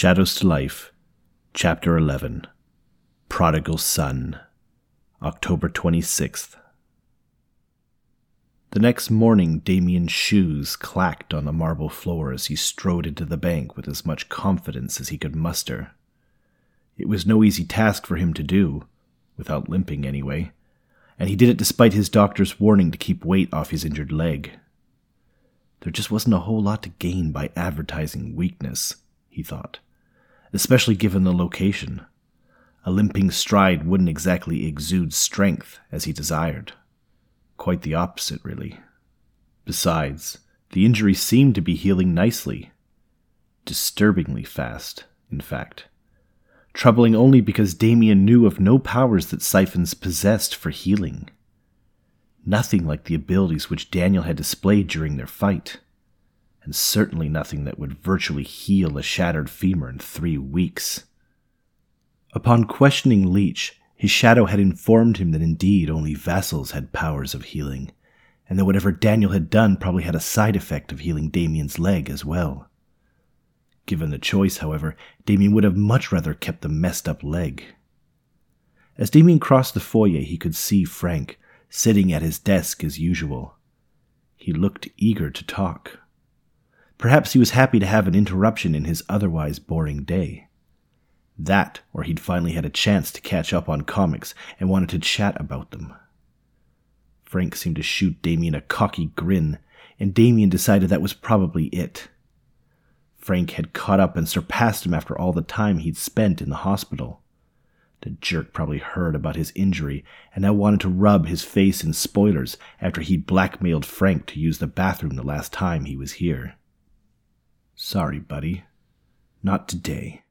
Shadows to Life, Chapter 11 Prodigal Son, October 26th. The next morning, Damien's shoes clacked on the marble floor as he strode into the bank with as much confidence as he could muster. It was no easy task for him to do, without limping anyway, and he did it despite his doctor's warning to keep weight off his injured leg. There just wasn't a whole lot to gain by advertising weakness he thought, especially given the location. A limping stride wouldn't exactly exude strength as he desired. Quite the opposite, really. Besides, the injury seemed to be healing nicely. Disturbingly fast, in fact. Troubling only because Damien knew of no powers that siphons possessed for healing. Nothing like the abilities which Daniel had displayed during their fight and certainly nothing that would virtually heal a shattered femur in three weeks. Upon questioning Leech, his shadow had informed him that indeed only vassals had powers of healing, and that whatever Daniel had done probably had a side effect of healing Damien's leg as well. Given the choice, however, Damien would have much rather kept the messed up leg. As Damien crossed the foyer, he could see Frank, sitting at his desk as usual. He looked eager to talk. Perhaps he was happy to have an interruption in his otherwise boring day. That, or he'd finally had a chance to catch up on comics and wanted to chat about them. Frank seemed to shoot Damien a cocky grin, and Damien decided that was probably it. Frank had caught up and surpassed him after all the time he'd spent in the hospital. The jerk probably heard about his injury and now wanted to rub his face in spoilers after he'd blackmailed Frank to use the bathroom the last time he was here. Sorry, buddy. Not today.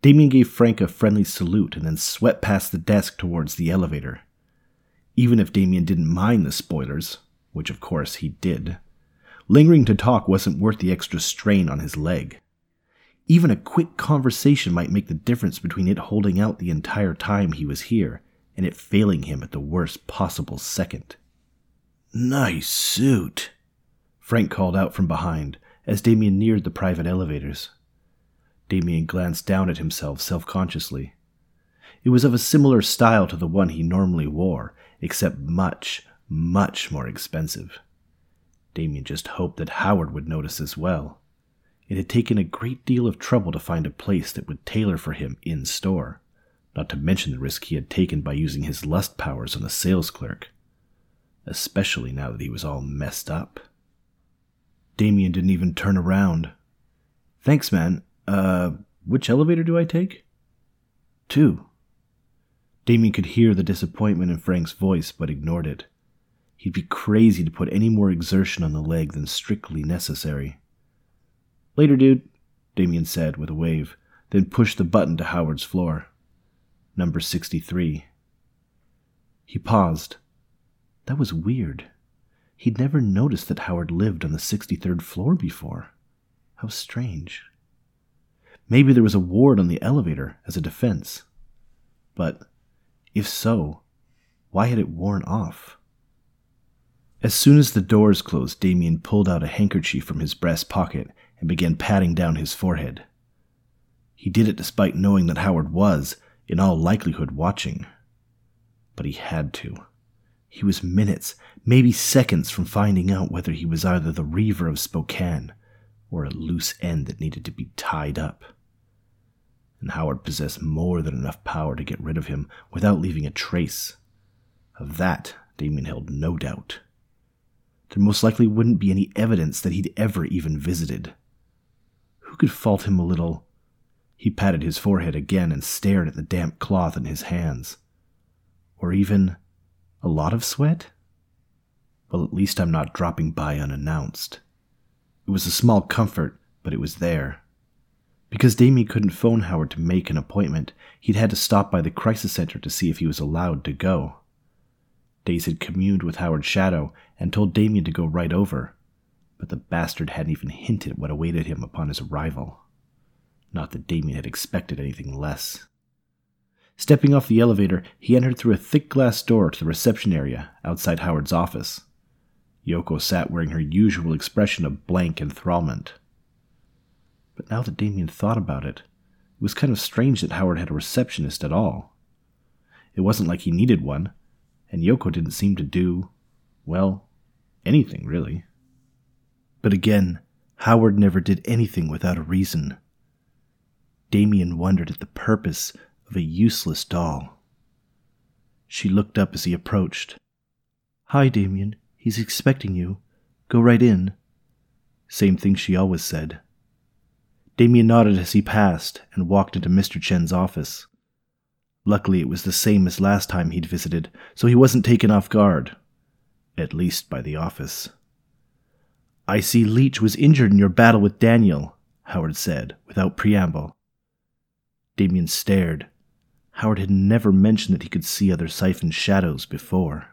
Damien gave Frank a friendly salute and then swept past the desk towards the elevator. Even if Damien didn't mind the spoilers, which of course he did, lingering to talk wasn't worth the extra strain on his leg. Even a quick conversation might make the difference between it holding out the entire time he was here and it failing him at the worst possible second. Nice suit, Frank called out from behind, as Damien neared the private elevators. Damien glanced down at himself self consciously. It was of a similar style to the one he normally wore, except much, much more expensive. Damien just hoped that Howard would notice as well. It had taken a great deal of trouble to find a place that would tailor for him in store, not to mention the risk he had taken by using his lust powers on the sales clerk, especially now that he was all messed up. Damien didn't even turn around. Thanks, man. Uh, which elevator do I take? Two. Damien could hear the disappointment in Frank's voice, but ignored it. He'd be crazy to put any more exertion on the leg than strictly necessary. Later, dude, Damien said with a wave, then pushed the button to Howard's floor. Number 63. He paused. That was weird. He'd never noticed that Howard lived on the 63rd floor before. How strange. Maybe there was a ward on the elevator as a defense. But if so, why had it worn off? As soon as the doors closed, Damien pulled out a handkerchief from his breast pocket and began patting down his forehead. He did it despite knowing that Howard was, in all likelihood, watching. But he had to. He was minutes, maybe seconds from finding out whether he was either the Reaver of Spokane or a loose end that needed to be tied up. And Howard possessed more than enough power to get rid of him without leaving a trace. Of that, Damien held no doubt. There most likely wouldn't be any evidence that he'd ever even visited. Who could fault him a little? He patted his forehead again and stared at the damp cloth in his hands. Or even a lot of sweat? Well, at least I'm not dropping by unannounced. It was a small comfort, but it was there. Because Damien couldn't phone Howard to make an appointment, he'd had to stop by the crisis center to see if he was allowed to go. Days had communed with Howard's shadow and told Damien to go right over, but the bastard hadn't even hinted what awaited him upon his arrival. Not that Damien had expected anything less. Stepping off the elevator, he entered through a thick glass door to the reception area outside Howard's office. Yoko sat wearing her usual expression of blank enthrallment. But now that Damien thought about it, it was kind of strange that Howard had a receptionist at all. It wasn't like he needed one, and Yoko didn't seem to do, well, anything really. But again, Howard never did anything without a reason. Damien wondered at the purpose of a useless doll. She looked up as he approached. Hi, Damien. He's expecting you. Go right in. Same thing she always said. Damien nodded as he passed and walked into Mr. Chen's office. Luckily, it was the same as last time he'd visited, so he wasn't taken off guard. At least by the office. I see Leech was injured in your battle with Daniel, Howard said, without preamble. Damien stared. Howard had never mentioned that he could see other siphon shadows before.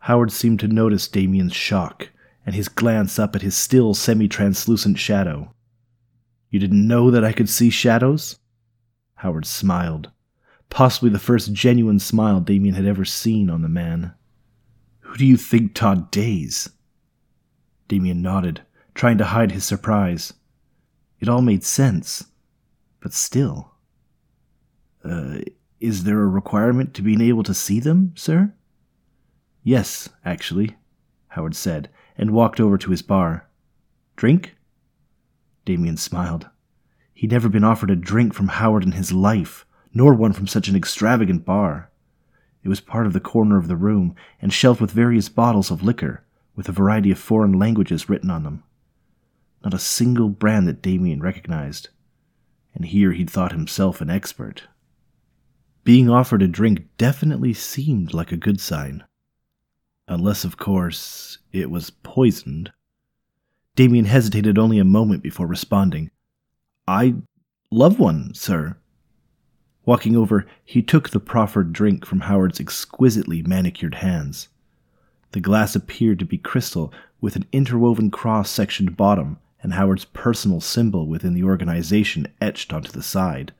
Howard seemed to notice Damien's shock and his glance up at his still semi translucent shadow. You didn't know that I could see shadows? Howard smiled, possibly the first genuine smile Damien had ever seen on the man. Who do you think taught Days? Damien nodded, trying to hide his surprise. It all made sense, but still. Uh, is there a requirement to being able to see them, sir? Yes, actually, Howard said, and walked over to his bar. Drink? Damien smiled. He'd never been offered a drink from Howard in his life, nor one from such an extravagant bar. It was part of the corner of the room, and shelved with various bottles of liquor, with a variety of foreign languages written on them. Not a single brand that Damien recognized, and here he'd thought himself an expert. Being offered a drink definitely seemed like a good sign. Unless, of course, it was poisoned. Damien hesitated only a moment before responding. I love one, sir. Walking over, he took the proffered drink from Howard's exquisitely manicured hands. The glass appeared to be crystal, with an interwoven cross sectioned bottom and Howard's personal symbol within the organization etched onto the side,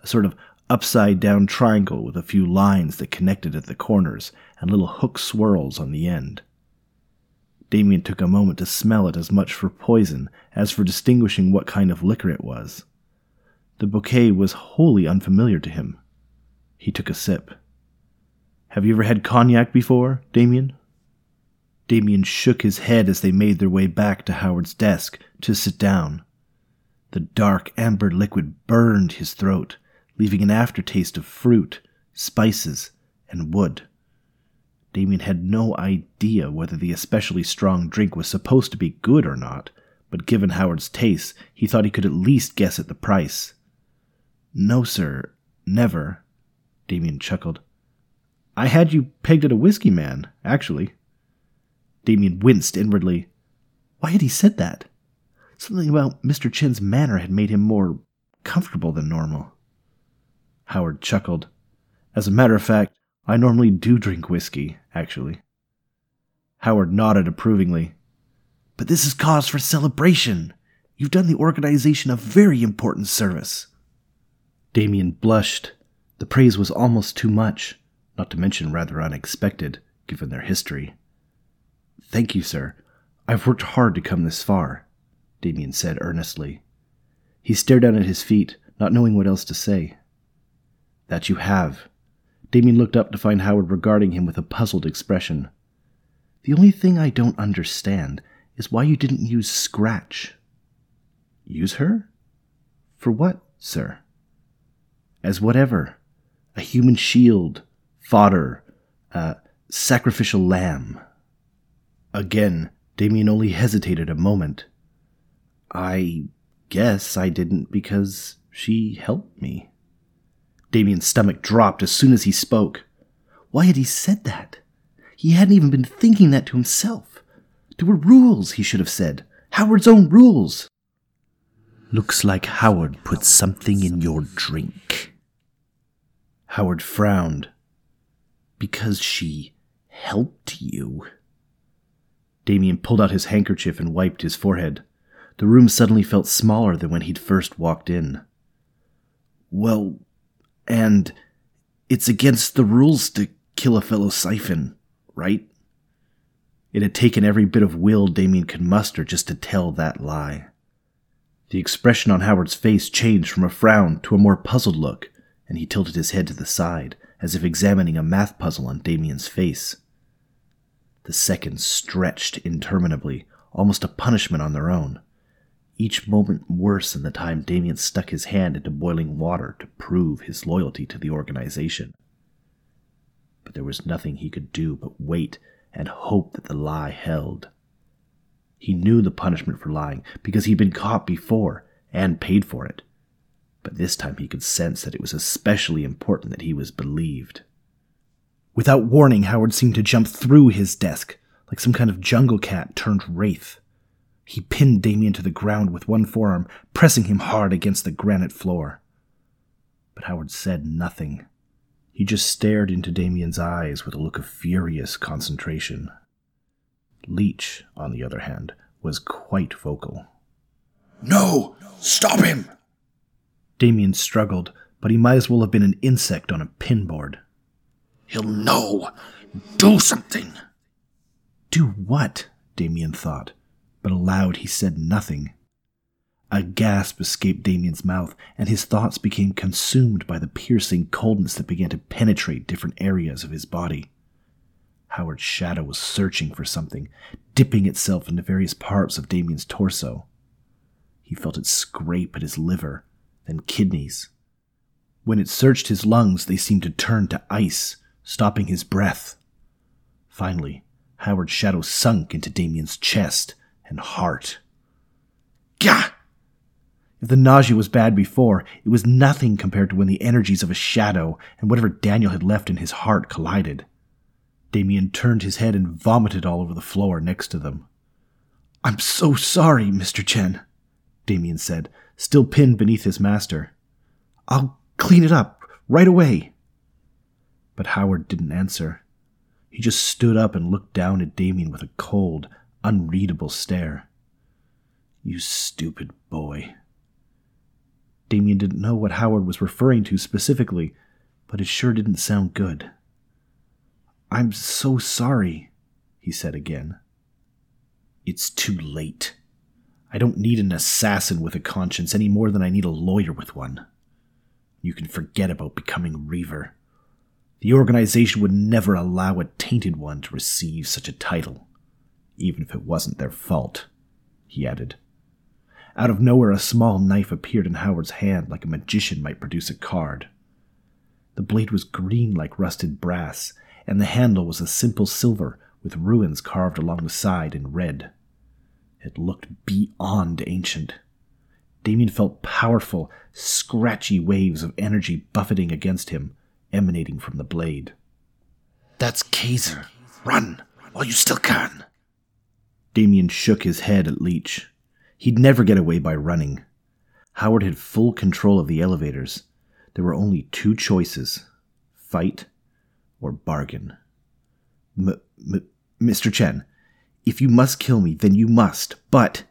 a sort of upside down triangle with a few lines that connected at the corners and little hook swirls on the end. Damien took a moment to smell it as much for poison as for distinguishing what kind of liquor it was. The bouquet was wholly unfamiliar to him. He took a sip. Have you ever had cognac before, Damien? Damien shook his head as they made their way back to Howard's desk to sit down. The dark amber liquid burned his throat, leaving an aftertaste of fruit, spices, and wood. Damien had no idea whether the especially strong drink was supposed to be good or not, but given Howard's taste, he thought he could at least guess at the price. No, sir, never, Damien chuckled. I had you pegged at a whiskey man, actually. Damien winced inwardly. Why had he said that? Something about Mr. Chen's manner had made him more comfortable than normal. Howard chuckled. As a matter of fact, I normally do drink whiskey, actually. Howard nodded approvingly. But this is cause for celebration. You've done the organization a very important service. Damien blushed. The praise was almost too much, not to mention rather unexpected, given their history. Thank you, sir. I've worked hard to come this far, Damien said earnestly. He stared down at his feet, not knowing what else to say. That you have. Damien looked up to find Howard regarding him with a puzzled expression. The only thing I don't understand is why you didn't use Scratch. Use her? For what, sir? As whatever. A human shield, fodder, a sacrificial lamb. Again, Damien only hesitated a moment. I guess I didn't because she helped me. Damien's stomach dropped as soon as he spoke. Why had he said that? He hadn't even been thinking that to himself. There were rules, he should have said. Howard's own rules. Looks like Howard put something in your drink. Howard frowned. Because she helped you. Damien pulled out his handkerchief and wiped his forehead. The room suddenly felt smaller than when he'd first walked in. Well, and it's against the rules to kill a fellow siphon, right? It had taken every bit of will Damien could muster just to tell that lie. The expression on Howard's face changed from a frown to a more puzzled look, and he tilted his head to the side, as if examining a math puzzle on Damien's face. The seconds stretched interminably, almost a punishment on their own, each moment worse than the time Damien stuck his hand into boiling water to prove his loyalty to the organization. But there was nothing he could do but wait and hope that the lie held. He knew the punishment for lying because he'd been caught before and paid for it. But this time he could sense that it was especially important that he was believed. Without warning, Howard seemed to jump through his desk, like some kind of jungle cat turned wraith. He pinned Damien to the ground with one forearm, pressing him hard against the granite floor. But Howard said nothing. He just stared into Damien's eyes with a look of furious concentration. Leech, on the other hand, was quite vocal. No! Stop him! Damien struggled, but he might as well have been an insect on a pinboard. He'll know! Do something! Do what? Damien thought, but aloud he said nothing. A gasp escaped Damien's mouth, and his thoughts became consumed by the piercing coldness that began to penetrate different areas of his body. Howard's shadow was searching for something, dipping itself into various parts of Damien's torso. He felt it scrape at his liver, then kidneys. When it searched his lungs, they seemed to turn to ice, stopping his breath. Finally, Howard's shadow sunk into Damien's chest and heart. Gah! If the nausea was bad before, it was nothing compared to when the energies of a shadow and whatever Daniel had left in his heart collided. Damien turned his head and vomited all over the floor next to them. I'm so sorry, Mr. Chen, Damien said, still pinned beneath his master. I'll clean it up right away. But Howard didn't answer. He just stood up and looked down at Damien with a cold, unreadable stare. You stupid boy. Damien didn't know what Howard was referring to specifically, but it sure didn't sound good. I'm so sorry, he said again. It's too late. I don't need an assassin with a conscience any more than I need a lawyer with one. You can forget about becoming Reaver. The organization would never allow a tainted one to receive such a title, even if it wasn't their fault, he added. Out of nowhere, a small knife appeared in Howard's hand like a magician might produce a card. The blade was green like rusted brass, and the handle was a simple silver with runes carved along the side in red. It looked beyond ancient. Damien felt powerful, scratchy waves of energy buffeting against him, emanating from the blade. That's Kaiser. Run while you still can. Damien shook his head at Leech. He'd never get away by running. Howard had full control of the elevators. There were only two choices fight or bargain. M- M- Mr. Chen, if you must kill me, then you must, but.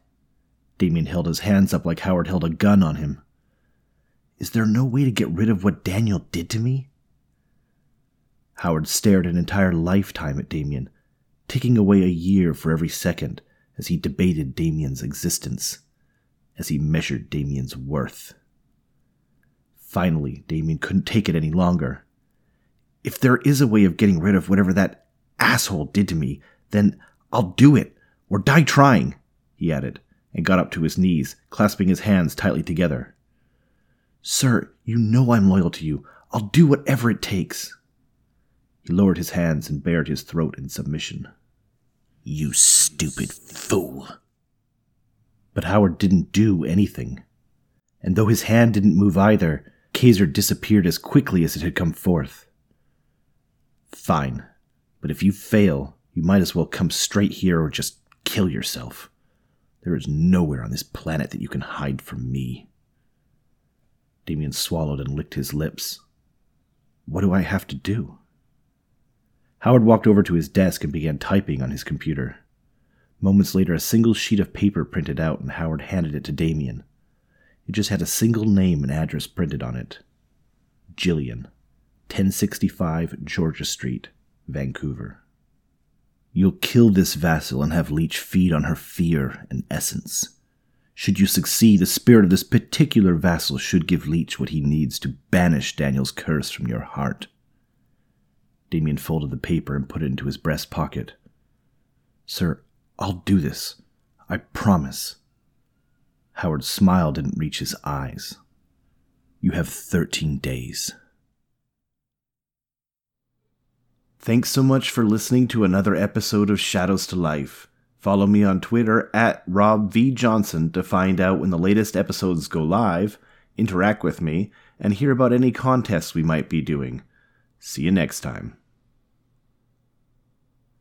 Damien held his hands up like Howard held a gun on him. Is there no way to get rid of what Daniel did to me? Howard stared an entire lifetime at Damien, taking away a year for every second as he debated Damien's existence, as he measured Damien's worth. Finally, Damien couldn't take it any longer. If there is a way of getting rid of whatever that asshole did to me, then I'll do it, or die trying, he added, and got up to his knees, clasping his hands tightly together. Sir, you know I'm loyal to you. I'll do whatever it takes. He lowered his hands and bared his throat in submission. You stupid fool. But Howard didn't do anything. And though his hand didn't move either, Kaiser disappeared as quickly as it had come forth. Fine, but if you fail, you might as well come straight here or just kill yourself. There is nowhere on this planet that you can hide from me. Damien swallowed and licked his lips. What do I have to do? Howard walked over to his desk and began typing on his computer. Moments later, a single sheet of paper printed out, and Howard handed it to Damien. It just had a single name and address printed on it Jillian, 1065 Georgia Street, Vancouver. You'll kill this vassal and have Leech feed on her fear and essence. Should you succeed, the spirit of this particular vassal should give Leech what he needs to banish Daniel's curse from your heart. Damien folded the paper and put it into his breast pocket. Sir, I'll do this. I promise. Howard's smile didn't reach his eyes. You have 13 days. Thanks so much for listening to another episode of Shadows to Life. Follow me on Twitter at Rob V. Johnson to find out when the latest episodes go live, interact with me, and hear about any contests we might be doing. See you next time.